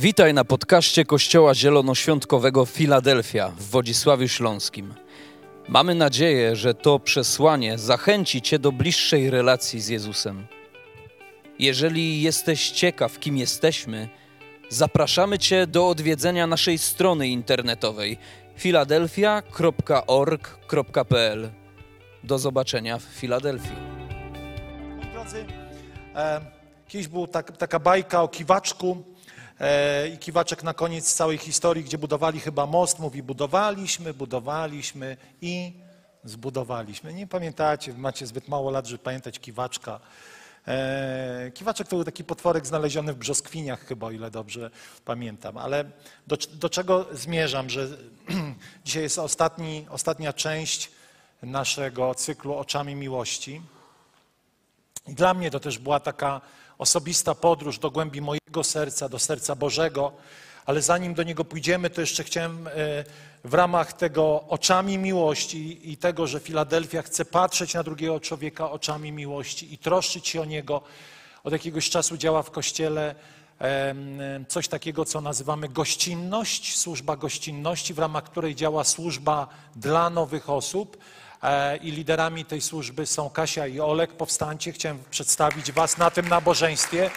Witaj na podcaście Kościoła Zielonoświątkowego Filadelfia w Wodzisławiu Śląskim. Mamy nadzieję, że to przesłanie zachęci Cię do bliższej relacji z Jezusem. Jeżeli jesteś ciekaw, kim jesteśmy, zapraszamy Cię do odwiedzenia naszej strony internetowej filadelfia.org.pl. Do zobaczenia w Filadelfii. Moi drodzy, e, kiedyś była tak, taka bajka o kiwaczku i kiwaczek na koniec całej historii, gdzie budowali chyba most, mówi budowaliśmy, budowaliśmy i zbudowaliśmy. Nie pamiętacie, macie zbyt mało lat, żeby pamiętać kiwaczka. E, kiwaczek to był taki potworek znaleziony w brzoskwiniach chyba, o ile dobrze pamiętam. Ale do, do czego zmierzam, że dzisiaj jest ostatni, ostatnia część naszego cyklu Oczami Miłości. I dla mnie to też była taka osobista podróż do głębi mojego serca, do serca Bożego, ale zanim do niego pójdziemy, to jeszcze chciałem e, w ramach tego oczami miłości i tego, że Filadelfia chce patrzeć na drugiego człowieka oczami miłości i troszczyć się o niego. Od jakiegoś czasu działa w kościele coś takiego, co nazywamy gościnność, służba gościnności, w ramach której działa służba dla nowych osób. E, I liderami tej służby są Kasia i Olek. Powstańcie, chciałem przedstawić Was na tym nabożeństwie.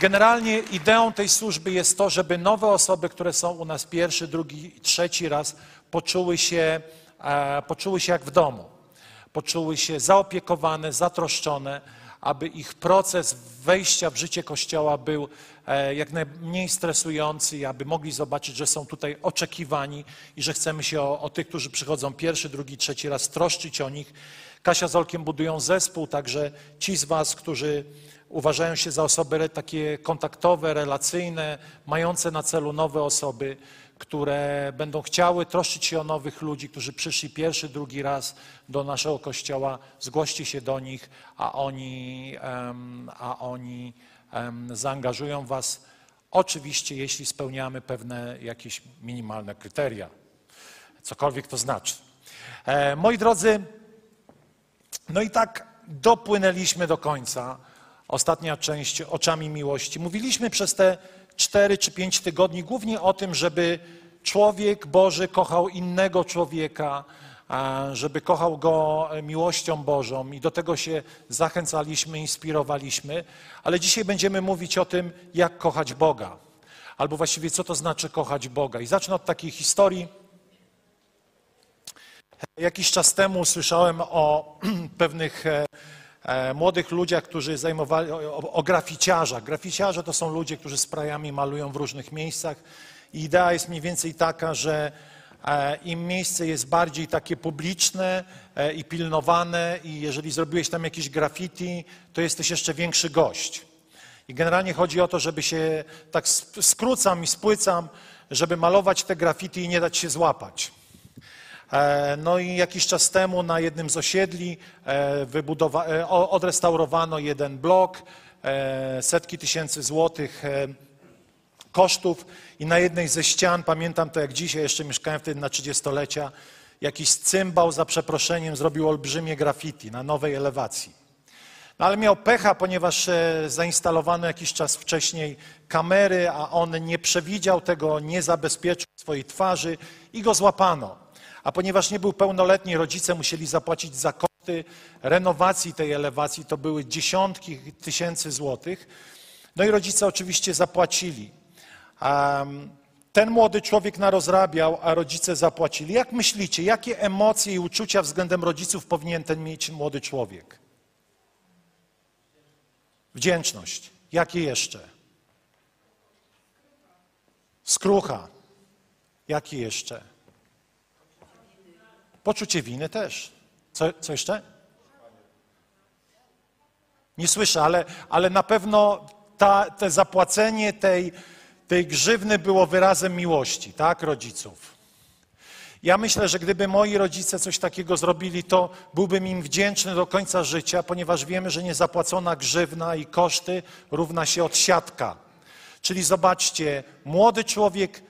Generalnie ideą tej służby jest to, żeby nowe osoby, które są u nas pierwszy, drugi, trzeci raz, poczuły się, e, poczuły się jak w domu. Poczuły się zaopiekowane, zatroszczone, aby ich proces wejścia w życie Kościoła był e, jak najmniej stresujący aby mogli zobaczyć, że są tutaj oczekiwani i że chcemy się o, o tych, którzy przychodzą pierwszy, drugi, trzeci raz, troszczyć o nich. Kasia z Olkiem budują zespół, także ci z Was, którzy uważają się za osoby takie kontaktowe, relacyjne, mające na celu nowe osoby, które będą chciały troszczyć się o nowych ludzi, którzy przyszli pierwszy, drugi raz do naszego kościoła, zgłoście się do nich, a oni, a oni zaangażują Was. Oczywiście, jeśli spełniamy pewne jakieś minimalne kryteria, cokolwiek to znaczy. E, moi drodzy, no i tak dopłynęliśmy do końca. Ostatnia część oczami miłości. Mówiliśmy przez te cztery czy pięć tygodni głównie o tym, żeby człowiek Boży kochał innego człowieka, żeby kochał go miłością Bożą i do tego się zachęcaliśmy, inspirowaliśmy. Ale dzisiaj będziemy mówić o tym, jak kochać Boga. Albo właściwie, co to znaczy kochać Boga. I zacznę od takiej historii. Jakiś czas temu słyszałem o pewnych e, młodych ludziach, którzy zajmowali, o, o graficiarzach. Graficiarze to są ludzie, którzy sprayami malują w różnych miejscach. I idea jest mniej więcej taka, że e, im miejsce jest bardziej takie publiczne e, i pilnowane i jeżeli zrobiłeś tam jakieś graffiti, to jesteś jeszcze większy gość. I generalnie chodzi o to, żeby się, tak skrócam i spłycam, żeby malować te graffiti i nie dać się złapać. E, No i jakiś czas temu na jednym z osiedli e, e, odrestaurowano jeden blok, setki tysięcy złotych kosztów i na jednej ze ścian, pamiętam to jak dzisiaj, jeszcze mieszkałem wtedy na 30-lecia, jakiś cymbał za przeproszeniem zrobił olbrzymie graffiti na nowej elewacji. No ale miał pecha, ponieważ zainstalowano jakiś czas wcześniej kamery, a on nie przewidział tego, nie zabezpieczył swojej twarzy i go złapano. A ponieważ nie był pełnoletni, rodzice musieli zapłacić za koszty renowacji tej elewacji, to były dziesiątki tysięcy złotych. No i rodzice oczywiście zapłacili. Ten młody człowiek narozrabiał, a rodzice zapłacili. Jak myślicie, jakie emocje i uczucia względem rodziców powinien ten mieć młody człowiek? Wdzięczność. Jakie jeszcze? Skrucha. Jakie jeszcze? Poczucie winy też. Co, co jeszcze? Nie słyszę, ale, ale na pewno ta, te zapłacenie tej, tej grzywny było wyrazem miłości, tak, rodziców. Ja myślę, że gdyby moi rodzice coś takiego zrobili, to byłbym im wdzięczny do końca życia, ponieważ wiemy, że niezapłacona grzywna i koszty równa się odsiadka. Czyli zobaczcie, młody człowiek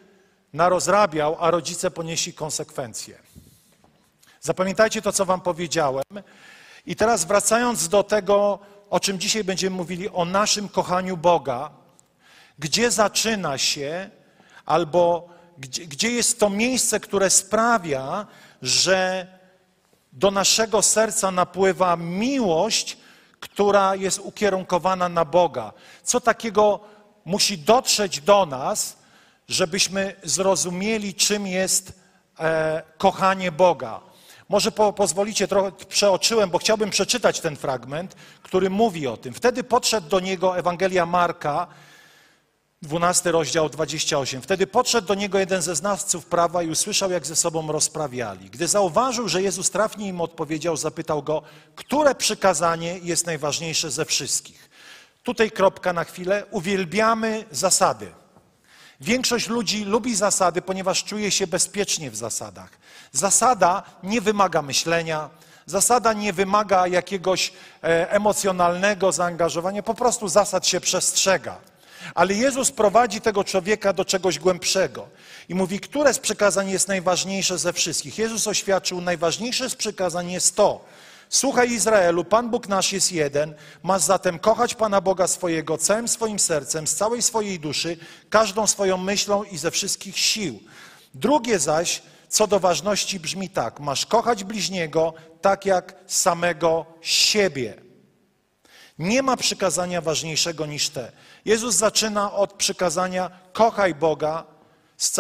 narozrabiał, a rodzice ponieśli konsekwencje. Zapamiętajcie to, co Wam powiedziałem. I teraz wracając do tego, o czym dzisiaj będziemy mówili, o naszym kochaniu Boga. Gdzie zaczyna się, albo gdzie, gdzie jest to miejsce, które sprawia, że do naszego serca napływa miłość, która jest ukierunkowana na Boga. Co takiego musi dotrzeć do nas, żebyśmy zrozumieli, czym jest e, kochanie Boga. Może po, pozwolicie, trochę przeoczyłem, bo chciałbym przeczytać ten fragment, który mówi o tym. Wtedy podszedł do niego Ewangelia Marka, 12 rozdział 28. Wtedy podszedł do niego jeden ze znawców prawa i usłyszał, jak ze sobą rozprawiali. Gdy zauważył, że Jezus trafnie im odpowiedział, zapytał go, które przykazanie jest najważniejsze ze wszystkich. Tutaj kropka na chwilę. Uwielbiamy zasady. Większość ludzi lubi zasady, ponieważ czuje się bezpiecznie w zasadach. Zasada nie wymaga myślenia, zasada nie wymaga jakiegoś e, emocjonalnego zaangażowania, po prostu zasad się przestrzega. Ale Jezus prowadzi tego człowieka do czegoś głębszego i mówi, które z przykazań jest najważniejsze ze wszystkich. Jezus oświadczył, najważniejsze z przykazań jest to, Słuchaj Izraelu, Pan Bóg nasz jest jeden, masz zatem kochać Pana Boga swojego całym swoim sercem, z całej swojej duszy, każdą swoją myślą i ze wszystkich sił. Drugie zaś, co do ważności brzmi tak, masz kochać bliźniego tak jak samego siebie. Nie ma przykazania ważniejszego niż te. Jezus zaczyna od przykazania kochaj Boga z,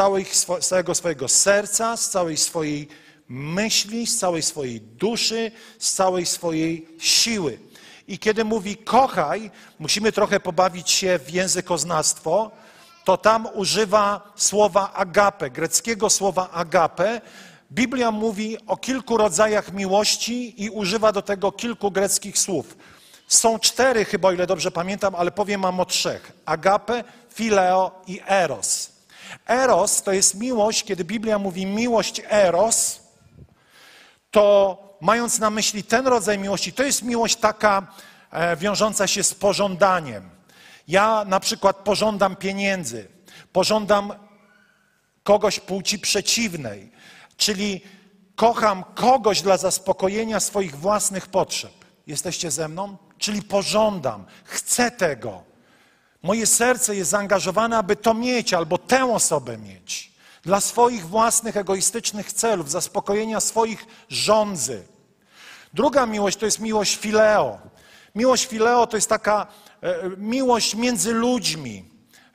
z całego swojego serca, z całej swojej myśli, z całej swojej duszy, z całej swojej siły. I kiedy mówi kochaj, musimy trochę pobawić się w językoznawstwo, to tam używa słowa agape, greckiego słowa agape. Biblia mówi o kilku rodzajach miłości i używa do tego kilku greckich słów. Są cztery chyba, o ile dobrze pamiętam, ale powiem wam o trzech. Agape, fileo i eros. Eros to jest miłość, kiedy Biblia mówi miłość eros, to mając na myśli ten rodzaj miłości, to jest miłość taka e, wiążąca się z pożądaniem. Ja na przykład pożądam pieniędzy, pożądam kogoś płci przeciwnej, czyli kocham kogoś dla zaspokojenia swoich własnych potrzeb. Jesteście ze mną? Czyli pożądam, chcę tego. Moje serce jest zaangażowane, aby to mieć albo tę osobę mieć dla swoich własnych egoistycznych celów, zaspokojenia swoich żądzy. Druga miłość to jest miłość fileo. Miłość fileo to jest taka miłość między ludźmi,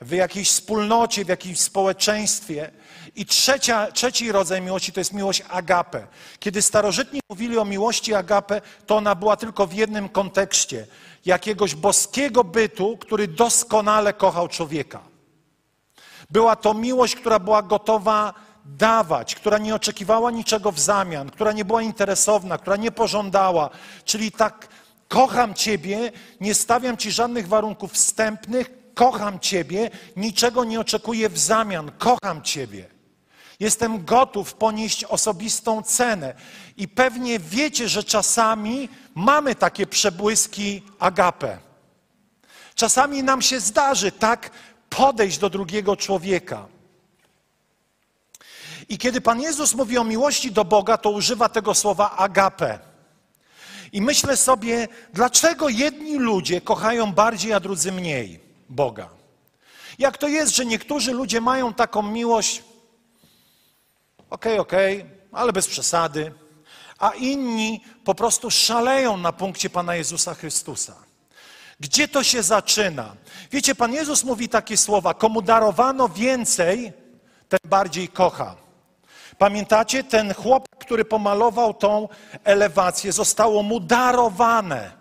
w jakiejś wspólnocie, w jakimś społeczeństwie. I trzecia, trzeci rodzaj miłości to jest miłość agape. Kiedy starożytni mówili o miłości agape, to ona była tylko w jednym kontekście jakiegoś boskiego bytu, który doskonale kochał człowieka. Była to miłość, która była gotowa dawać, która nie oczekiwała niczego w zamian, która nie była interesowna, która nie pożądała. Czyli tak, kocham Ciebie, nie stawiam Ci żadnych warunków wstępnych, kocham Ciebie, niczego nie oczekuję w zamian, kocham Ciebie. Jestem gotów ponieść osobistą cenę. I pewnie wiecie, że czasami mamy takie przebłyski agape. Czasami nam się zdarzy tak podejść do drugiego człowieka. I kiedy Pan Jezus mówi o miłości do Boga, to używa tego słowa agape. I myślę sobie, dlaczego jedni ludzie kochają bardziej, a drudzy mniej Boga? Jak to jest, że niektórzy ludzie mają taką miłość, okej, okay, okej, okay, ale bez przesady, a inni po prostu szaleją na punkcie Pana Jezusa Chrystusa. Gdzie to się zaczyna? Wiecie, Pan Jezus mówi takie słowa: komu darowano więcej, ten bardziej kocha. Pamiętacie, ten chłop, który pomalował tą elewację, zostało mu darowane.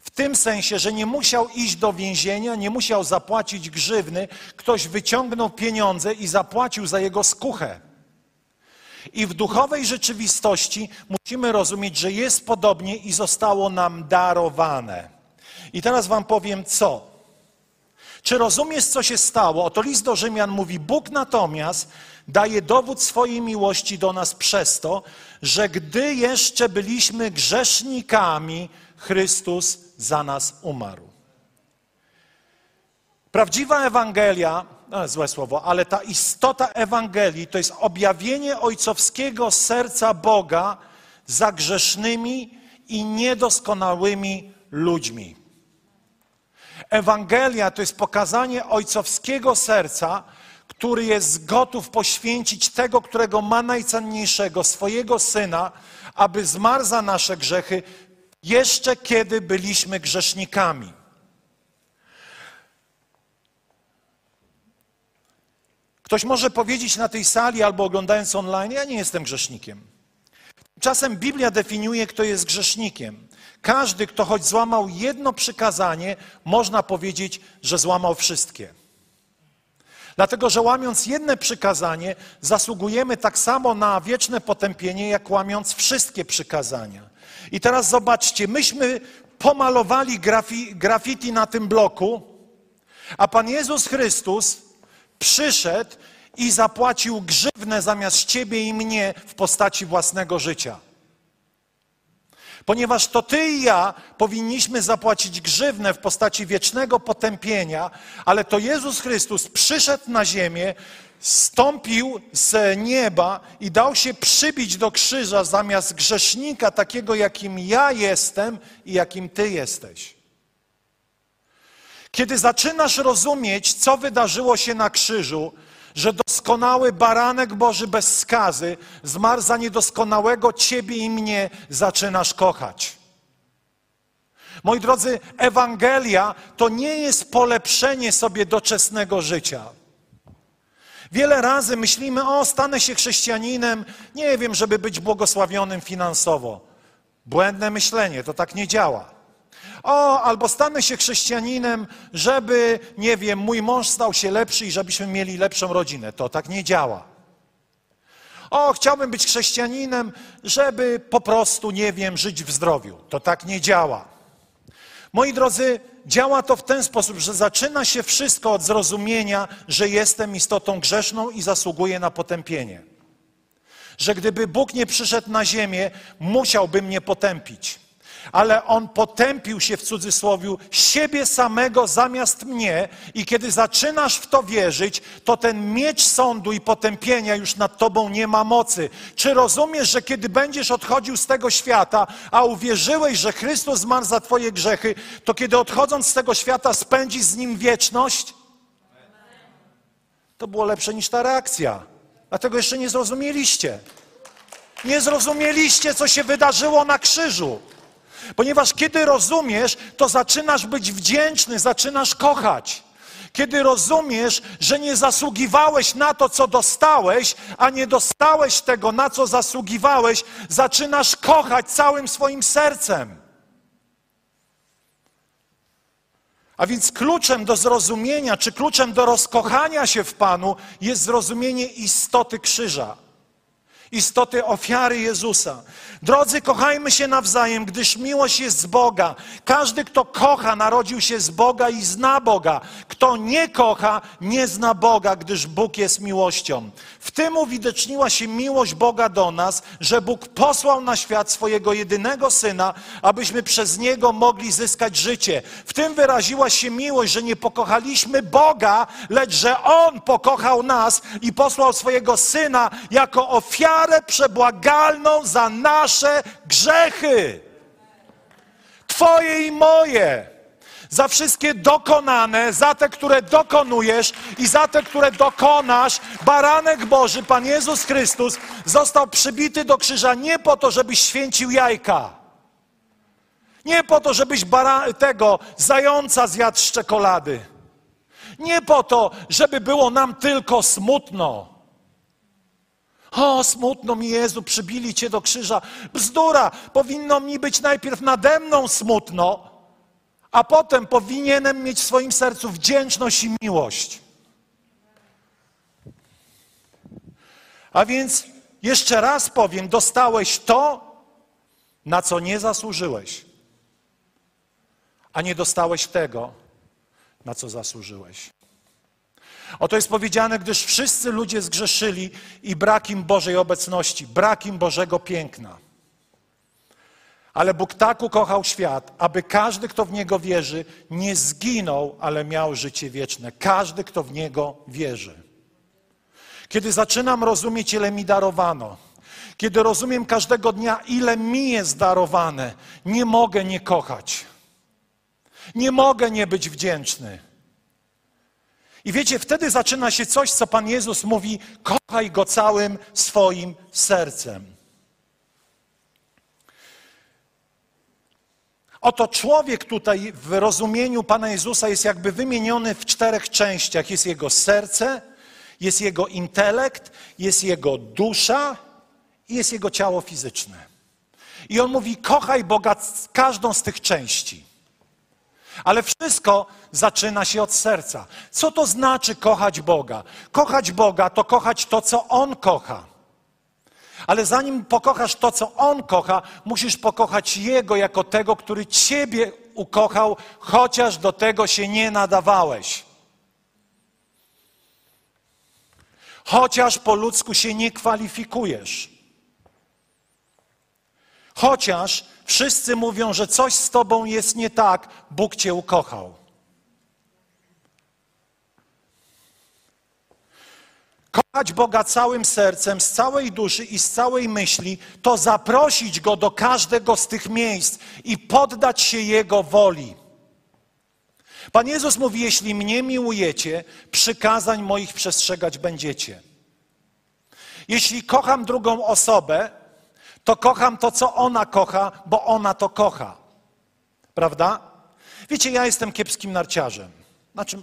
W tym sensie, że nie musiał iść do więzienia, nie musiał zapłacić grzywny, ktoś wyciągnął pieniądze i zapłacił za jego skuchę. I w duchowej rzeczywistości musimy rozumieć, że jest podobnie i zostało nam darowane. I teraz wam powiem co. Czy rozumiesz, co się stało? Oto list do Rzymian mówi: Bóg natomiast daje dowód swojej miłości do nas przez to, że gdy jeszcze byliśmy grzesznikami, Chrystus za nas umarł. Prawdziwa Ewangelia, no złe słowo, ale ta istota Ewangelii to jest objawienie ojcowskiego serca Boga za grzesznymi i niedoskonałymi ludźmi. Ewangelia to jest pokazanie ojcowskiego serca, który jest gotów poświęcić tego, którego ma najcenniejszego, swojego syna, aby zmarł za nasze grzechy, jeszcze kiedy byliśmy grzesznikami. Ktoś może powiedzieć na tej sali albo oglądając online: Ja nie jestem grzesznikiem. Czasem Biblia definiuje, kto jest grzesznikiem. Każdy, kto choć złamał jedno przykazanie, można powiedzieć, że złamał wszystkie. Dlatego, że łamiąc jedno przykazanie, zasługujemy tak samo na wieczne potępienie, jak łamiąc wszystkie przykazania. I teraz zobaczcie, myśmy pomalowali grafi, graffiti na tym bloku, a Pan Jezus Chrystus przyszedł i zapłacił grzywnę zamiast ciebie i mnie w postaci własnego życia. Ponieważ to ty i ja powinniśmy zapłacić grzywnę w postaci wiecznego potępienia, ale to Jezus Chrystus przyszedł na ziemię, stąpił z nieba i dał się przybić do krzyża zamiast grzesznika takiego, jakim ja jestem i jakim ty jesteś. Kiedy zaczynasz rozumieć, co wydarzyło się na krzyżu, że doskonały baranek Boży bez skazy zmarł za niedoskonałego ciebie i mnie, zaczynasz kochać. Moi drodzy, Ewangelia to nie jest polepszenie sobie doczesnego życia. Wiele razy myślimy, o, stanę się chrześcijaninem, nie wiem, żeby być błogosławionym finansowo. Błędne myślenie, to tak nie działa. O, albo stanę się chrześcijaninem, żeby, nie wiem, mój mąż stał się lepszy i żebyśmy mieli lepszą rodzinę. To tak nie działa. O, chciałbym być chrześcijaninem, żeby po prostu, nie wiem, żyć w zdrowiu. To tak nie działa. Moi drodzy, działa to w ten sposób, że zaczyna się wszystko od zrozumienia, że jestem istotą grzeszną i zasługuję na potępienie. Że gdyby Bóg nie przyszedł na ziemię, musiałby mnie potępić ale on potępił się w cudzysłowie siebie samego zamiast mnie i kiedy zaczynasz w to wierzyć, to ten miecz sądu i potępienia już nad tobą nie ma mocy. Czy rozumiesz, że kiedy będziesz odchodził z tego świata, a uwierzyłeś, że Chrystus zmarł za twoje grzechy, to kiedy odchodząc z tego świata spędzisz z Nim wieczność? To było lepsze niż ta reakcja. Dlatego jeszcze nie zrozumieliście. Nie zrozumieliście, co się wydarzyło na krzyżu. Ponieważ kiedy rozumiesz, to zaczynasz być wdzięczny, zaczynasz kochać. Kiedy rozumiesz, że nie zasługiwałeś na to, co dostałeś, a nie dostałeś tego, na co zasługiwałeś, zaczynasz kochać całym swoim sercem. A więc kluczem do zrozumienia, czy kluczem do rozkochania się w Panu jest zrozumienie istoty krzyża istoty ofiary Jezusa. Drodzy, kochajmy się nawzajem, gdyż miłość jest z Boga. Każdy, kto kocha, narodził się z Boga i zna Boga. Kto nie kocha, nie zna Boga, gdyż Bóg jest miłością. W tym uwidoczniła się miłość Boga do nas, że Bóg posłał na świat swojego jedynego Syna, abyśmy przez Niego mogli zyskać życie. W tym wyraziła się miłość, że nie pokochaliśmy Boga, lecz że On pokochał nas i posłał swojego Syna jako ofiarę przebłagalną za nasze grzechy. Twoje i moje za wszystkie dokonane, za te, które dokonujesz i za te, które dokonasz. Baranek Boży, Pan Jezus Chrystus, został przybity do krzyża nie po to, żebyś święcił jajka. Nie po to, żebyś tego zająca zjadł z czekolady. Nie po to, żeby było nam tylko smutno. O, smutno mi Jezu, przybili Cię do krzyża. Bzdura, powinno mi być najpierw nade mną smutno, a potem powinienem mieć w swoim sercu wdzięczność i miłość. A więc jeszcze raz powiem, dostałeś to, na co nie zasłużyłeś, a nie dostałeś tego, na co zasłużyłeś. Oto jest powiedziane, gdyż wszyscy ludzie zgrzeszyli i brak im Bożej obecności, brak im Bożego piękna. Ale Bóg tak ukochał świat, aby każdy, kto w Niego wierzy, nie zginął, ale miał życie wieczne. Każdy, kto w Niego wierzy. Kiedy zaczynam rozumieć, ile mi darowano, kiedy rozumiem każdego dnia, ile mi jest darowane, nie mogę nie kochać. Nie mogę nie być wdzięczny. I wiecie, wtedy zaczyna się coś, co Pan Jezus mówi: kochaj go całym swoim sercem. Oto człowiek tutaj w rozumieniu Pana Jezusa jest jakby wymieniony w czterech częściach. Jest jego serce, jest jego intelekt, jest jego dusza i jest jego ciało fizyczne. I on mówi: kochaj Boga każdą z tych części. Ale wszystko zaczyna się od serca. Co to znaczy kochać Boga? Kochać Boga to kochać to, co On kocha. Ale zanim pokochasz to, co On kocha, musisz pokochać Jego jako tego, który Ciebie ukochał, chociaż do tego się nie nadawałeś. Chociaż po ludzku się nie kwalifikujesz. Chociaż wszyscy mówią, że coś z Tobą jest nie tak, Bóg Cię ukochał. Kochać Boga całym sercem, z całej duszy i z całej myśli, to zaprosić Go do każdego z tych miejsc i poddać się Jego woli. Pan Jezus mówi: Jeśli mnie miłujecie, przykazań moich przestrzegać będziecie. Jeśli kocham drugą osobę, to kocham to, co ona kocha, bo ona to kocha. Prawda? Wiecie, ja jestem kiepskim narciarzem. Znaczy,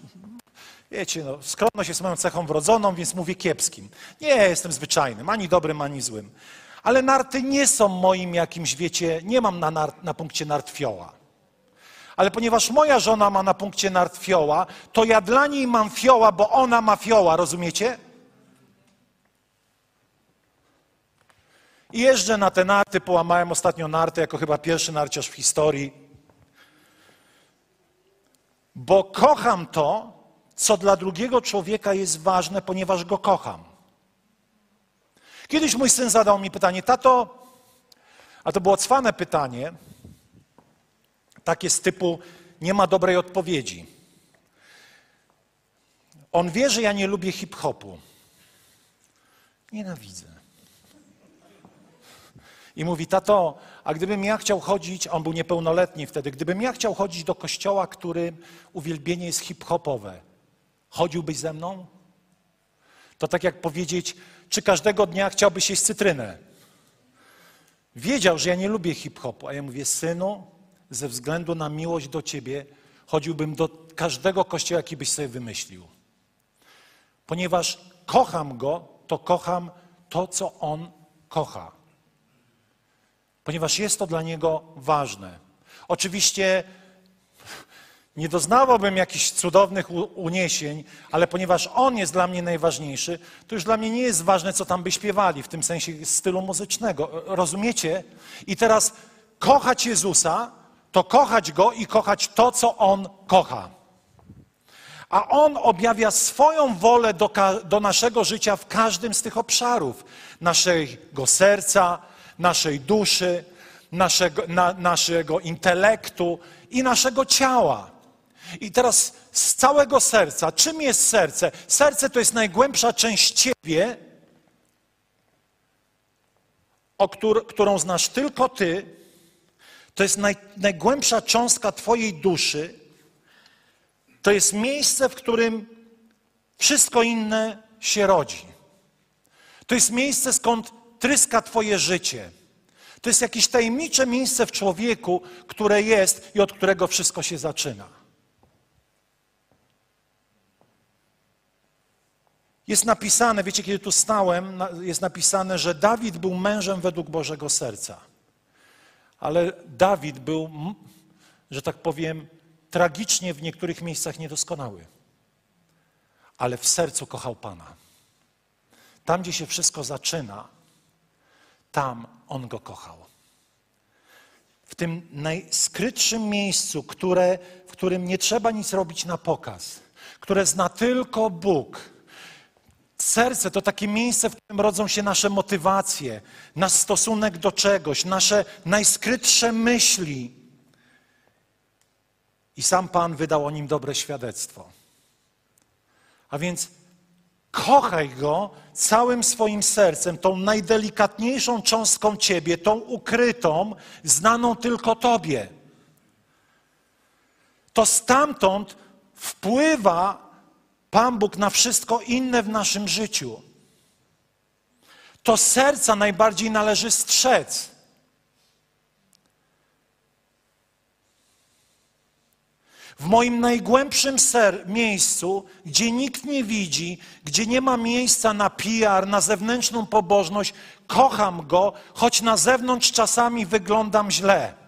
wiecie, no, skromność jest moją cechą wrodzoną, więc mówię kiepskim. Nie jestem zwyczajnym, ani dobrym, ani złym. Ale narty nie są moim jakimś, wiecie, nie mam na, nart, na punkcie nartwioła. Ale ponieważ moja żona ma na punkcie nartwioła, to ja dla niej mam fioła, bo ona ma fioła, rozumiecie? I jeżdżę na te narty, połamałem ostatnio narty jako chyba pierwszy narciarz w historii. Bo kocham to, co dla drugiego człowieka jest ważne, ponieważ go kocham. Kiedyś mój syn zadał mi pytanie, tato, a to było cwane pytanie, takie z typu nie ma dobrej odpowiedzi. On wie, że ja nie lubię hip-hopu. Nienawidzę. I mówi, tato, a gdybym ja chciał chodzić, on był niepełnoletni wtedy, gdybym ja chciał chodzić do kościoła, którym uwielbienie jest hip-hopowe, chodziłbyś ze mną? To tak jak powiedzieć, czy każdego dnia chciałbyś jeść cytrynę? Wiedział, że ja nie lubię hip-hopu, a ja mówię, synu, ze względu na miłość do ciebie, chodziłbym do każdego kościoła, jaki byś sobie wymyślił. Ponieważ kocham go, to kocham to, co on kocha ponieważ jest to dla niego ważne. Oczywiście nie doznawałbym jakichś cudownych uniesień, ale ponieważ on jest dla mnie najważniejszy, to już dla mnie nie jest ważne, co tam by śpiewali, w tym sensie stylu muzycznego. Rozumiecie? I teraz kochać Jezusa, to kochać Go i kochać to, co On kocha. A On objawia swoją wolę do, do naszego życia w każdym z tych obszarów naszego serca, naszej duszy, naszego, na, naszego intelektu i naszego ciała. I teraz z całego serca, czym jest serce? Serce to jest najgłębsza część ciebie, któr, którą znasz tylko ty. To jest naj, najgłębsza cząstka twojej duszy. To jest miejsce, w którym wszystko inne się rodzi. To jest miejsce, skąd tryska Twoje życie. To jest jakieś tajemnicze miejsce w człowieku, które jest i od którego wszystko się zaczyna. Jest napisane, wiecie, kiedy tu stałem, jest napisane, że Dawid był mężem według Bożego serca. Ale Dawid był, że tak powiem, tragicznie w niektórych miejscach niedoskonały. Ale w sercu kochał Pana. Tam, gdzie się wszystko zaczyna, tam on go kochał. W tym najskrytszym miejscu, które, w którym nie trzeba nic robić na pokaz, które zna tylko Bóg. Serce to takie miejsce, w którym rodzą się nasze motywacje, nasz stosunek do czegoś, nasze najskrytsze myśli. I sam Pan wydał o nim dobre świadectwo. A więc Kochaj Go całym swoim sercem, tą najdelikatniejszą cząstką Ciebie, tą ukrytą, znaną tylko Tobie. to stamtąd wpływa Pan Bóg na wszystko inne w naszym życiu. To serca najbardziej należy strzec. W moim najgłębszym ser miejscu, gdzie nikt nie widzi, gdzie nie ma miejsca na PR, na zewnętrzną pobożność, kocham go, choć na zewnątrz czasami wyglądam źle.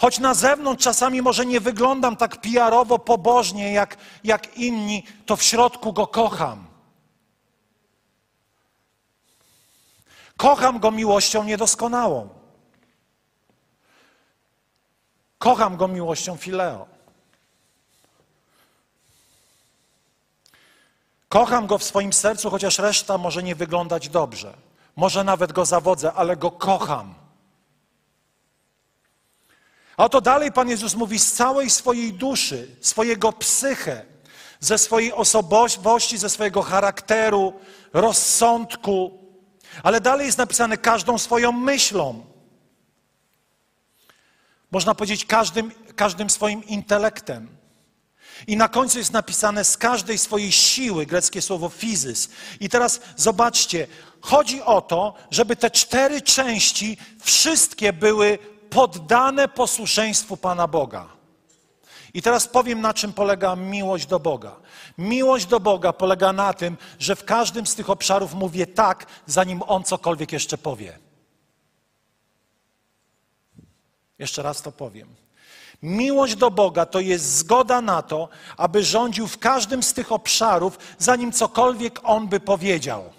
Choć na zewnątrz czasami może nie wyglądam tak PR-owo pobożnie jak, jak inni, to w środku go kocham. Kocham go miłością niedoskonałą. Kocham go miłością fileo. Kocham go w swoim sercu, chociaż reszta może nie wyglądać dobrze. Może nawet go zawodzę, ale go kocham. Oto dalej Pan Jezus mówi z całej swojej duszy, swojego psyche, ze swojej osobowości, ze swojego charakteru, rozsądku, ale dalej jest napisane każdą swoją myślą. Można powiedzieć każdym, każdym swoim intelektem. I na końcu jest napisane z każdej swojej siły, greckie słowo fizys. I teraz zobaczcie, chodzi o to, żeby te cztery części wszystkie były poddane posłuszeństwu Pana Boga. I teraz powiem, na czym polega miłość do Boga. Miłość do Boga polega na tym, że w każdym z tych obszarów mówię tak, zanim On cokolwiek jeszcze powie. Jeszcze raz to powiem. Miłość do Boga to jest zgoda na to, aby rządził w każdym z tych obszarów, zanim cokolwiek On by powiedział.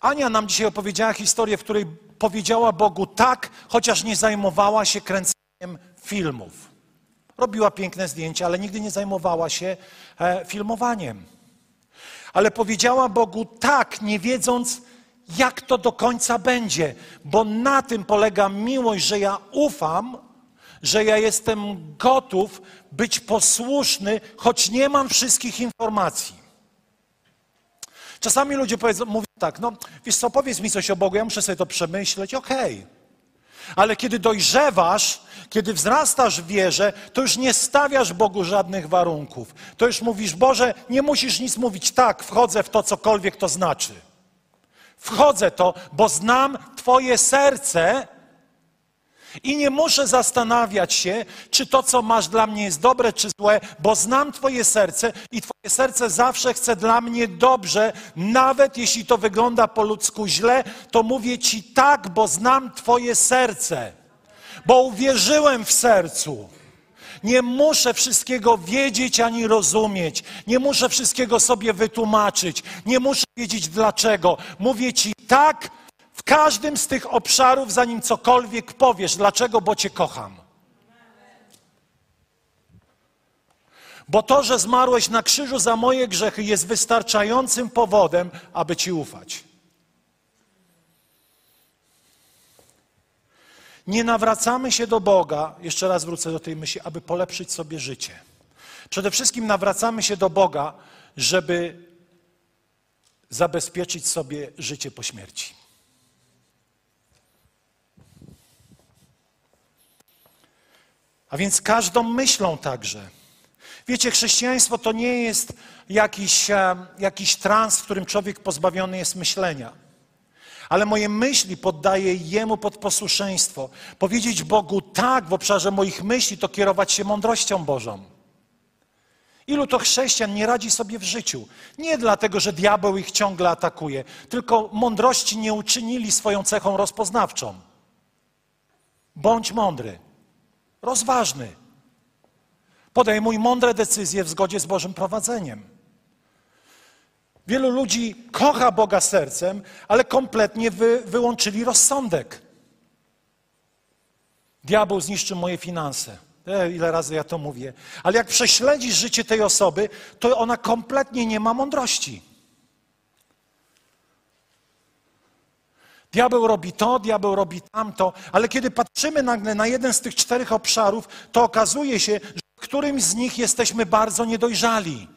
Ania nam dzisiaj opowiedziała historię, w której powiedziała Bogu tak, chociaż nie zajmowała się kręceniem filmów. Robiła piękne zdjęcia, ale nigdy nie zajmowała się e, filmowaniem. Ale powiedziała Bogu tak, nie wiedząc, jak to do końca będzie, bo na tym polega miłość, że ja ufam, że ja jestem gotów być posłuszny, choć nie mam wszystkich informacji. Czasami ludzie powiedzą, mówią tak, no wiesz co, powiedz mi coś o Bogu, ja muszę sobie to przemyśleć, okej. Okay. Ale kiedy dojrzewasz, kiedy wzrastasz w wierze, to już nie stawiasz Bogu żadnych warunków. To już mówisz, Boże, nie musisz nic mówić, tak, wchodzę w to, cokolwiek to znaczy. Wchodzę to, bo znam Twoje serce i nie muszę zastanawiać się, czy to, co masz dla mnie jest dobre, czy złe, bo znam Twoje serce i Twoje serce zawsze chce dla mnie dobrze, nawet jeśli to wygląda po ludzku źle, to mówię Ci tak, bo znam Twoje serce, bo uwierzyłem w sercu. Nie muszę wszystkiego wiedzieć ani rozumieć. Nie muszę wszystkiego sobie wytłumaczyć. Nie muszę wiedzieć dlaczego. Mówię Ci tak, każdym z tych obszarów, zanim cokolwiek powiesz. Dlaczego? Bo Cię kocham. Bo to, że zmarłeś na krzyżu za moje grzechy, jest wystarczającym powodem, aby Ci ufać. Nie nawracamy się do Boga, jeszcze raz wrócę do tej myśli, aby polepszyć sobie życie. Przede wszystkim nawracamy się do Boga, żeby zabezpieczyć sobie życie po śmierci. A więc każdą myślą także. Wiecie, chrześcijaństwo to nie jest jakiś, e, jakiś trans, w którym człowiek pozbawiony jest myślenia. Ale moje myśli poddaję Jemu pod posłuszeństwo. Powiedzieć Bogu tak w obszarze moich myśli, to kierować się mądrością Bożą. Ilu to chrześcijan nie radzi sobie w życiu? Nie dlatego, że diabeł ich ciągle atakuje, tylko mądrości nie uczynili swoją cechą rozpoznawczą. Bądź mądry rozważny. Podejmuj mądre decyzje w zgodzie z Bożym prowadzeniem. Wielu ludzi kocha Boga sercem, ale kompletnie wy, wyłączyli rozsądek. Diabeł zniszczy moje finanse. E, ile razy ja to mówię. Ale jak prześledzisz życie tej osoby, to ona kompletnie nie ma mądrości. Diabeł robi to, diabeł robi tamto, ale kiedy patrzymy nagle na jeden z tych czterech obszarów, to okazuje się, że w którymś z nich jesteśmy bardzo niedojrzali.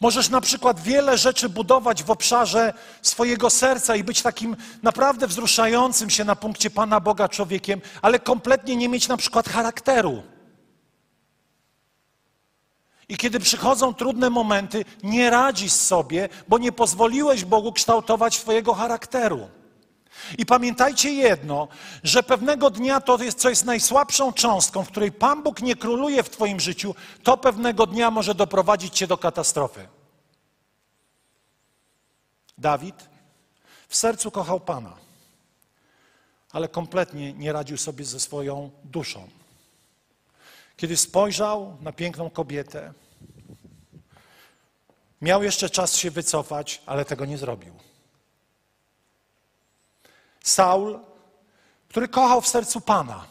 Możesz na przykład wiele rzeczy budować w obszarze swojego serca i być takim naprawdę wzruszającym się na punkcie Pana Boga człowiekiem, ale kompletnie nie mieć na przykład charakteru. I kiedy przychodzą trudne momenty, nie radzisz sobie, bo nie pozwoliłeś Bogu kształtować Twojego charakteru. I pamiętajcie jedno, że pewnego dnia to jest, co jest najsłabszą cząstką, w której Pan Bóg nie króluje w Twoim życiu, to pewnego dnia może doprowadzić Cię do katastrofy. Dawid w sercu kochał Pana, ale kompletnie nie radził sobie ze swoją duszą. Kiedy spojrzał na piękną kobietę, miał jeszcze czas się wycofać, ale tego nie zrobił. Saul, który kochał w sercu Pana.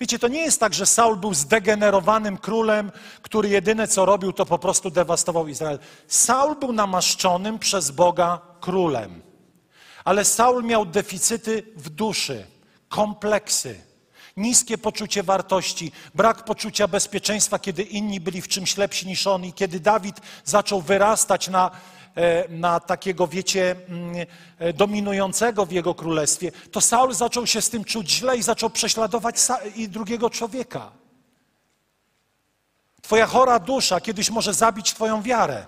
Wiecie, to nie jest tak, że Saul był zdegenerowanym królem, który jedyne co robił, to po prostu dewastował Izrael. Saul był namaszczonym przez Boga królem. Ale Saul miał deficyty w duszy, kompleksy, niskie poczucie wartości, brak poczucia bezpieczeństwa, kiedy inni byli w czymś lepsi niż on. I kiedy Dawid zaczął wyrastać na E, na takiego, wiecie, mm, e, dominującego w jego królestwie, to Saul zaczął się z tym czuć źle i zaczął prześladować i drugiego człowieka. Twoja chora dusza kiedyś może zabić Twoją wiarę,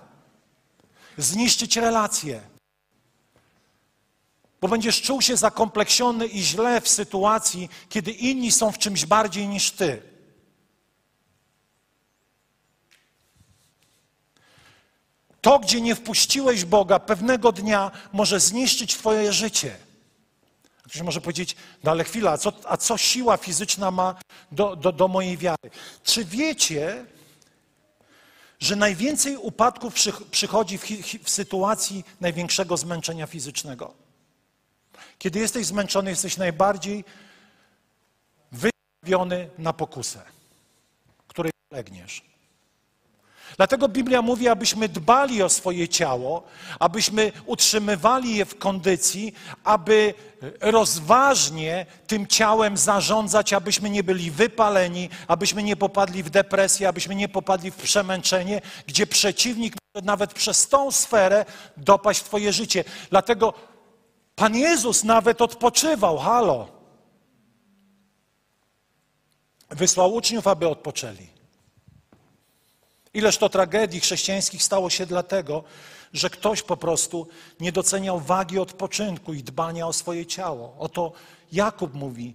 zniszczyć relacje, bo będziesz czuł się zakompleksiony i źle w sytuacji, kiedy inni są w czymś bardziej niż Ty. To, gdzie nie wpuściłeś Boga, pewnego dnia może zniszczyć Twoje życie. Ktoś może powiedzieć, no ale chwila, a co, a co siła fizyczna ma do, do, do mojej wiary? Czy wiecie, że najwięcej upadków przy, przychodzi w, w sytuacji największego zmęczenia fizycznego? Kiedy jesteś zmęczony, jesteś najbardziej wystawiony na pokusę, której legniesz. Dlatego Biblia mówi, abyśmy dbali o swoje ciało, abyśmy utrzymywali je w kondycji, aby rozważnie tym ciałem zarządzać, abyśmy nie byli wypaleni, abyśmy nie popadli w depresję, abyśmy nie popadli w przemęczenie, gdzie przeciwnik może nawet przez tą sferę dopaść w Twoje życie. Dlatego Pan Jezus nawet odpoczywał. Halo. Wysłał uczniów, aby odpoczęli. Ileż to tragedii chrześcijańskich stało się dlatego, że ktoś po prostu nie doceniał wagi odpoczynku i dbania o swoje ciało. Oto Jakub mówi: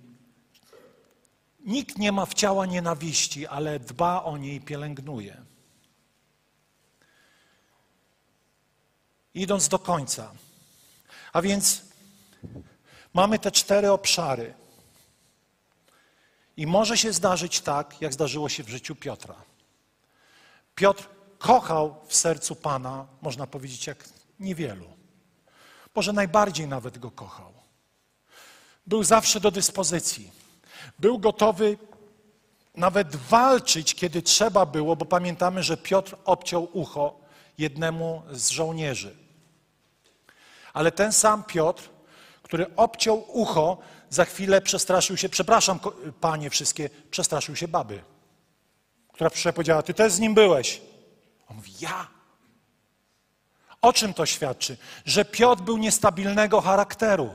Nikt nie ma w ciała nienawiści, ale dba o niej i pielęgnuje. Idąc do końca. A więc mamy te cztery obszary. I może się zdarzyć tak, jak zdarzyło się w życiu Piotra. Piotr kochał w sercu Pana, można powiedzieć, jak niewielu. Może najbardziej nawet go kochał. Był zawsze do dyspozycji. Był gotowy nawet walczyć, kiedy trzeba było, bo pamiętamy, że Piotr obciął ucho jednemu z żołnierzy. Ale ten sam Piotr, który obciął ucho, za chwilę przestraszył się, przepraszam, panie wszystkie, przestraszył się baby która przyszła i powiedziała, ty też z nim byłeś. On mówi, ja? O czym to świadczy? Że Piotr był niestabilnego charakteru.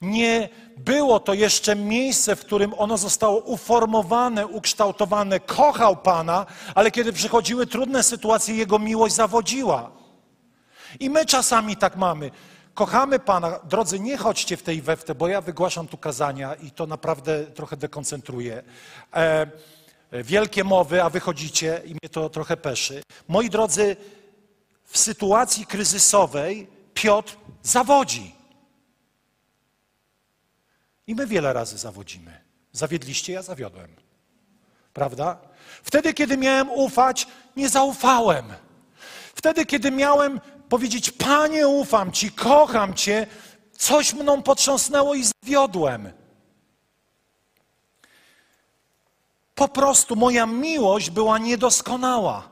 Nie było to jeszcze miejsce, w którym ono zostało uformowane, ukształtowane. Kochał Pana, ale kiedy przychodziły trudne sytuacje, jego miłość zawodziła. I my czasami tak mamy. Kochamy Pana. Drodzy, nie chodźcie w tej weftę, bo ja wygłaszam tu kazania i to naprawdę trochę dekoncentruje. E, wielkie mowy, a wychodzicie i mnie to trochę peszy. Moi drodzy, w sytuacji kryzysowej Piotr zawodzi. I my wiele razy zawodzimy. Zawiedliście, ja zawiodłem. Prawda? Wtedy, kiedy miałem ufać, nie zaufałem. Wtedy, kiedy miałem powiedzieć, Panie, ufam Ci, kocham Cię, coś mną potrząsnęło i zawiodłem. Po prostu moja miłość była niedoskonała.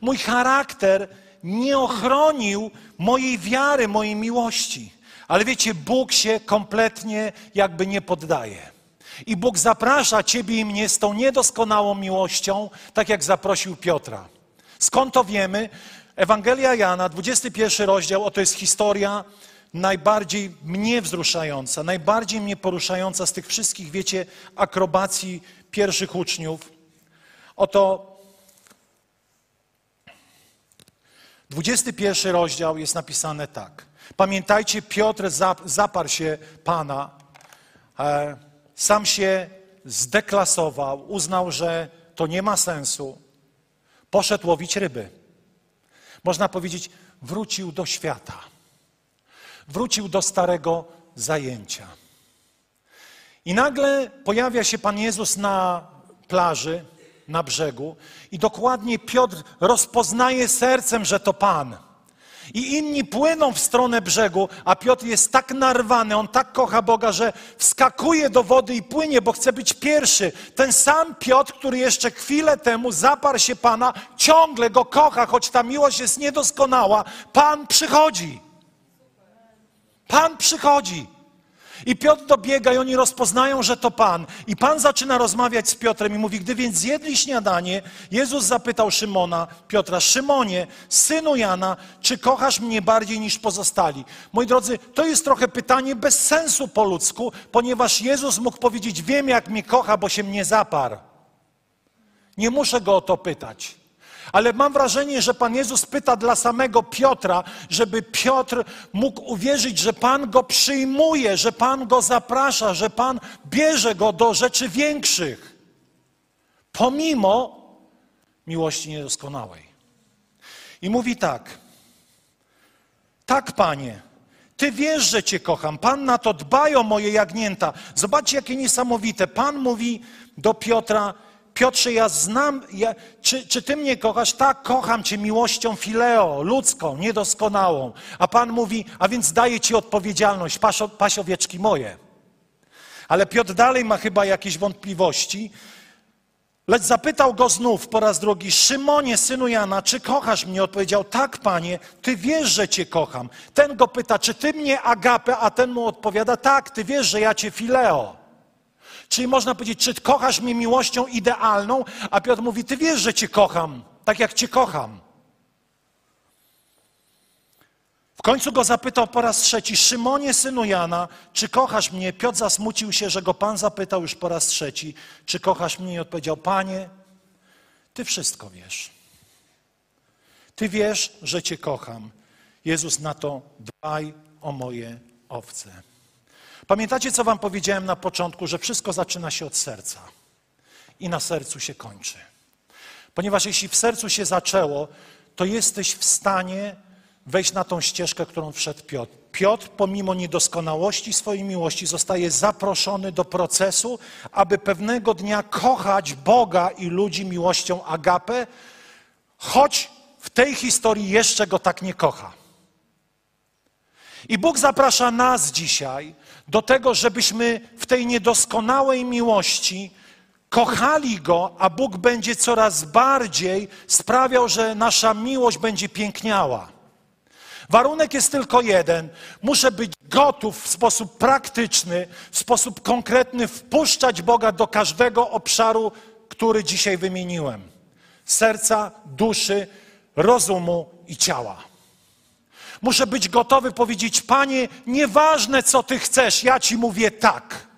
Mój charakter nie ochronił mojej wiary, mojej miłości. Ale wiecie, Bóg się kompletnie jakby nie poddaje. I Bóg zaprasza Ciebie i mnie z tą niedoskonałą miłością, tak jak zaprosił Piotra. Skąd to wiemy? Ewangelia Jana, 21 rozdział, oto jest historia najbardziej mnie wzruszająca, najbardziej mnie poruszająca z tych wszystkich, wiecie, akrobacji pierwszych uczniów. Oto 21 rozdział jest napisane tak. Pamiętajcie, Piotr zaparł się Pana, e, sam się zdeklasował, uznał, że to nie ma sensu. Poszedł łowić ryby. Można powiedzieć, wrócił do świata. Wrócił do starego zajęcia. I nagle pojawia się Pan Jezus na plaży, na brzegu, i dokładnie Piotr rozpoznaje sercem, że to Pan. I inni płyną w stronę brzegu, a Piotr jest tak narwany, on tak kocha Boga, że wskakuje do wody i płynie, bo chce być pierwszy. Ten sam Piotr, który jeszcze chwilę temu zaparł się Pana, ciągle go kocha, choć ta miłość jest niedoskonała. Pan przychodzi. Pan przychodzi. I Piotr dobiega i oni rozpoznają, że to Pan. I Pan zaczyna rozmawiać z Piotrem i mówi, gdy więc zjedli śniadanie, Jezus zapytał Szymona, Piotra, Szymonie, synu Jana, czy kochasz mnie bardziej niż pozostali? Moi drodzy, to jest trochę pytanie bez sensu po ludzku, ponieważ Jezus mógł powiedzieć, wiem jak mnie kocha, bo się mnie zaparł. Nie muszę go o to pytać. Ale mam wrażenie, że Pan Jezus pyta dla samego Piotra, żeby Piotr mógł uwierzyć, że Pan go przyjmuje, że Pan go zaprasza, że Pan bierze go do rzeczy większych. Pomimo miłości niedoskonałej. I mówi tak: Tak, panie, ty wiesz, że cię kocham. Pan na to dbaj o moje jagnięta. Zobaczcie, jakie niesamowite. Pan mówi do Piotra: Piotrze, ja znam, ja, czy, czy ty mnie kochasz? Tak, kocham cię miłością fileo, ludzką, niedoskonałą. A Pan mówi, a więc daję ci odpowiedzialność, paś, paś owieczki moje. Ale Piotr dalej ma chyba jakieś wątpliwości, lecz zapytał go znów po raz drugi, Szymonie, synu Jana, czy kochasz mnie? Odpowiedział, tak, panie, ty wiesz, że cię kocham. Ten go pyta, czy ty mnie agapę, a ten mu odpowiada, tak, ty wiesz, że ja cię fileo. Czyli można powiedzieć, czy kochasz mnie miłością idealną? A Piotr mówi, ty wiesz, że cię kocham, tak jak cię kocham. W końcu go zapytał po raz trzeci, Szymonie, synu Jana, czy kochasz mnie? Piotr zasmucił się, że go Pan zapytał już po raz trzeci, czy kochasz mnie? I odpowiedział, Panie, Ty wszystko wiesz. Ty wiesz, że Cię kocham. Jezus na to, dbaj o moje owce. Pamiętacie, co Wam powiedziałem na początku, że wszystko zaczyna się od serca i na sercu się kończy. Ponieważ jeśli w sercu się zaczęło, to jesteś w stanie wejść na tą ścieżkę, którą wszedł Piotr. Piotr, pomimo niedoskonałości swojej miłości, zostaje zaproszony do procesu, aby pewnego dnia kochać Boga i ludzi miłością agapę, choć w tej historii jeszcze go tak nie kocha. I Bóg zaprasza nas dzisiaj do tego, żebyśmy w tej niedoskonałej miłości kochali Go, a Bóg będzie coraz bardziej sprawiał, że nasza miłość będzie piękniała. Warunek jest tylko jeden. Muszę być gotów w sposób praktyczny, w sposób konkretny wpuszczać Boga do każdego obszaru, który dzisiaj wymieniłem: serca, duszy, rozumu i ciała. Muszę być gotowy powiedzieć, Panie, nieważne co Ty chcesz, ja Ci mówię tak.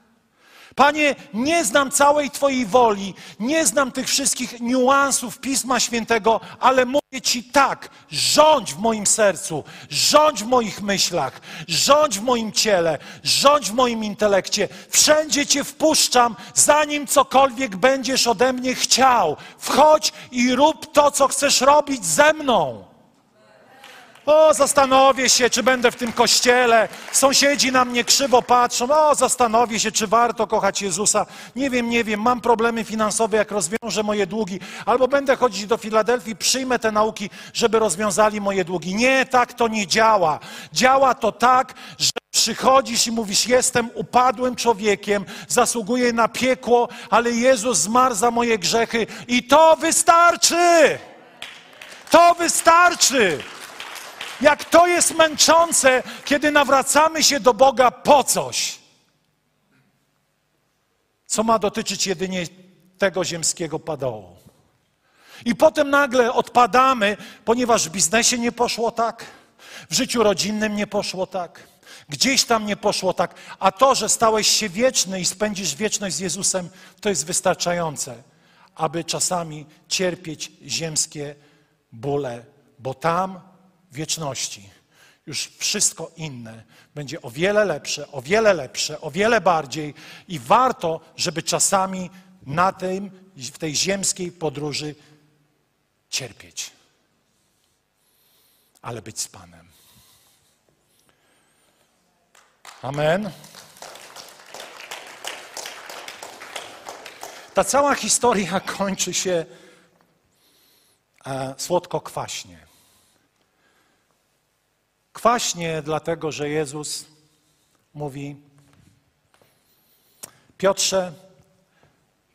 Panie, nie znam całej Twojej woli, nie znam tych wszystkich niuansów Pisma Świętego, ale mówię Ci tak, rządź w moim sercu, rządź w moich myślach, rządź w moim ciele, rządź w moim intelekcie. Wszędzie Cię wpuszczam, zanim cokolwiek będziesz ode mnie chciał. Wchodź i rób to, co chcesz robić ze mną. O, zastanowię się, czy będę w tym kościele. Sąsiedzi na mnie krzywo patrzą. O, zastanowię się, czy warto kochać Jezusa. Nie wiem, nie wiem. Mam problemy finansowe, jak rozwiążę moje długi. Albo będę chodzić do Filadelfii, przyjmę te nauki, żeby rozwiązali moje długi. Nie, tak to nie działa. Działa to tak, że przychodzisz i mówisz: Jestem upadłym człowiekiem, zasługuję na piekło, ale Jezus zmarł za moje grzechy i to wystarczy. To wystarczy. Jak to jest męczące, kiedy nawracamy się do Boga po coś, co ma dotyczyć jedynie tego ziemskiego padołu. I potem nagle odpadamy, ponieważ w biznesie nie poszło tak, w życiu rodzinnym nie poszło tak, gdzieś tam nie poszło tak, a to, że stałeś się wieczny i spędzisz wieczność z Jezusem, to jest wystarczające, aby czasami cierpieć ziemskie bóle, bo tam wieczności już wszystko inne będzie o wiele lepsze, o wiele lepsze, o wiele bardziej i warto, żeby czasami na tym, w tej ziemskiej podróży cierpieć, ale być z Panem. Amen. Ta cała historia kończy się e, słodko-kwaśnie. Kwaśnie, dlatego że Jezus mówi: Piotrze,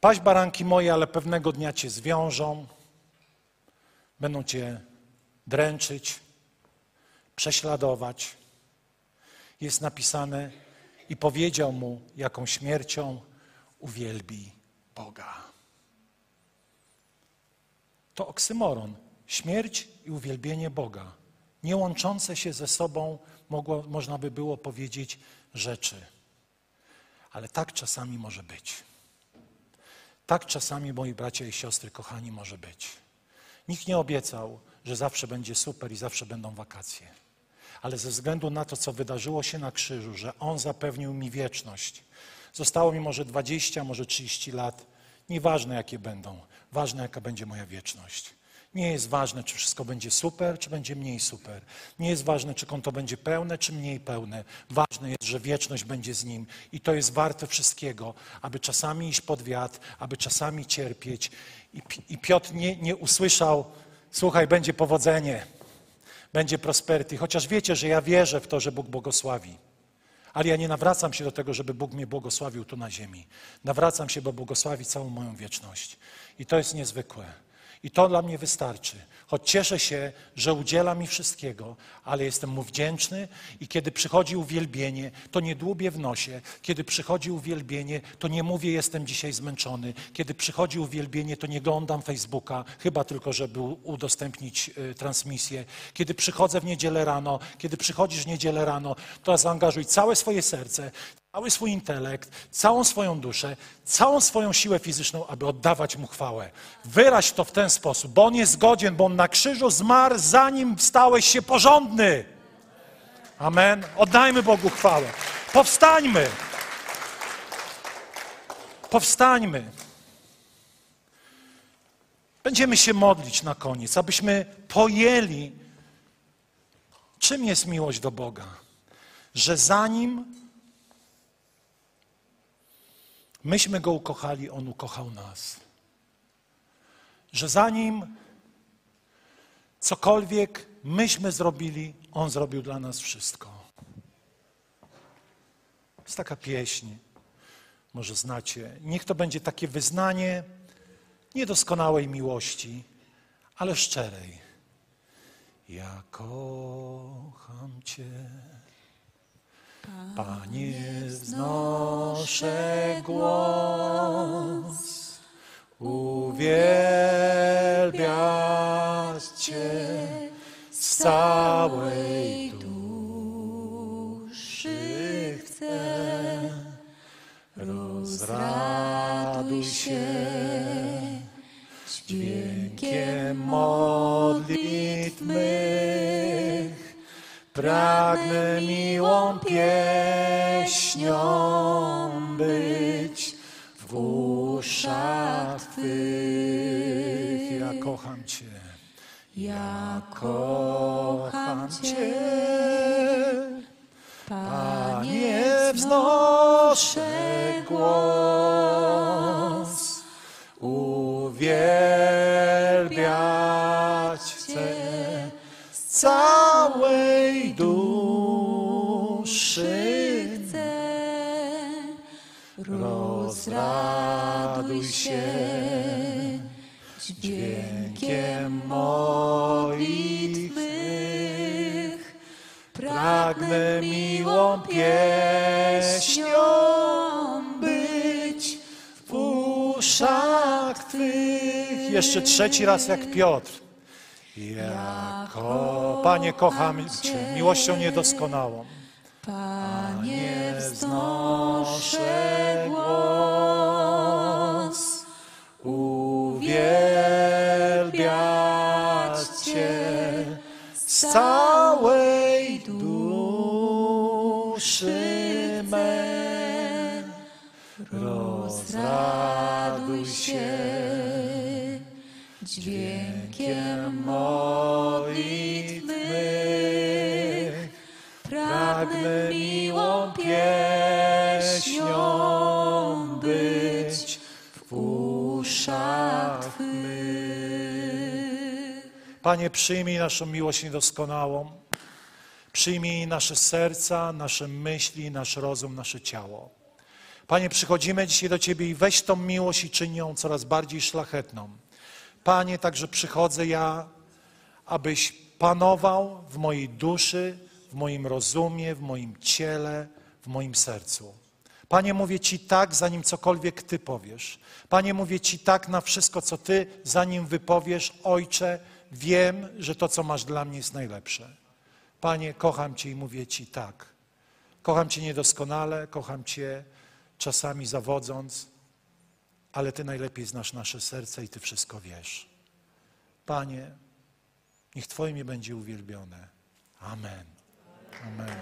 paść baranki moje, ale pewnego dnia cię zwiążą, będą cię dręczyć, prześladować. Jest napisane i powiedział mu, jaką śmiercią uwielbi Boga. To oksymoron. Śmierć i uwielbienie Boga. Nie łączące się ze sobą, mogło, można by było powiedzieć, rzeczy. Ale tak czasami może być. Tak czasami, moi bracia i siostry, kochani, może być. Nikt nie obiecał, że zawsze będzie super i zawsze będą wakacje. Ale ze względu na to, co wydarzyło się na krzyżu, że On zapewnił mi wieczność, zostało mi może 20, może 30 lat, nieważne jakie będą, ważne jaka będzie moja wieczność. Nie jest ważne, czy wszystko będzie super, czy będzie mniej super. Nie jest ważne, czy konto będzie pełne, czy mniej pełne. Ważne jest, że wieczność będzie z Nim. I to jest warte wszystkiego, aby czasami iść pod wiatr, aby czasami cierpieć. I, Piotr nie, nie usłyszał, słuchaj, będzie powodzenie, będzie prosperity. Chociaż wiecie, że ja wierzę w to, że Bóg błogosławi. Ale ja nie nawracam się do tego, żeby Bóg mnie błogosławił tu na ziemi. Nawracam się, bo błogosławi całą moją wieczność. I to jest niezwykłe. I to dla mnie wystarczy. Choć cieszę się, że udziela mi wszystkiego, ale jestem mu wdzięczny i kiedy przychodzi uwielbienie, to nie dłubię w nosie. Kiedy przychodzi uwielbienie, to nie mówię, jestem dzisiaj zmęczony. Kiedy przychodzi uwielbienie, to nie glądam Facebooka, chyba tylko, żeby udostępnić y, transmisję. Kiedy przychodzę w niedzielę rano, kiedy przychodzisz w niedzielę rano, to zaangażuj całe swoje serce, cały swój intelekt, całą swoją duszę, całą swoją siłę fizyczną, aby oddawać Mu chwałę. Wyraź to w ten sposób, bo On jest godzien, bo On na krzyżu zmarł, zanim stałeś się porządny. Amen. Oddajmy Bogu chwałę. Powstańmy. Powstańmy. Będziemy się modlić na koniec, abyśmy pojęli, czym jest miłość do Boga. Że zanim myśmy Go ukochali, On ukochał nas. Że zanim cokolwiek myśmy zrobili, On zrobił dla nas wszystko. Jest taka pieśń, może znacie. Niech to będzie takie wyznanie niedoskonałej miłości, ale szczerej. Ja kocham Cię. Panie, wznoszę głos, uwielbiać Cię z całej duszy chcę. Rozraduj się dźwiękiem modlitw mych, pragnę miłą pieśnią być w uszach Twych. Ja kocham Cię. Ja kocham Cię. Panie, wznoszę głos, uwielbiać chcę z całej duszy. chcę. Rozraduj się dźwiękiem modlitw. Pragnę miłą pieśnią być w uszach Twych. Jeszcze trzeci raz jak Piotr. Jako, Panie, kocham Cię miłością niedoskonałą. Panie, wznoszę głos, Uwielbiać Cię z całej duszy mej. Rozraduj się dźwiękiem modlitw mych. Pragnę miłą pieśnią być w uszach Twych. Panie, przyjmij naszą miłość niedoskonałą. Przyjmij nasze serca, nasze myśli, nasz rozum, nasze ciało. Panie, przychodzimy dzisiaj do Ciebie i weź tą miłość i czyń ją coraz bardziej szlachetną. Panie, także przychodzę ja, abyś panował w mojej duszy, w moim rozumie, w moim ciele, w moim sercu. Panie, mówię Ci tak, zanim cokolwiek Ty powiesz. Panie, mówię Ci tak na wszystko, co Ty, zanim wypowiesz, Ojcze, wiem, że to, co masz dla mnie, jest najlepsze. Panie, kocham Cię i mówię Ci tak. Kocham Cię niedoskonale, kocham Cię czasami zawodząc, ale Ty najlepiej znasz nasze serce i Ty wszystko wiesz. Panie, niech Twoje imię będzie uwielbione. Amen. Amen.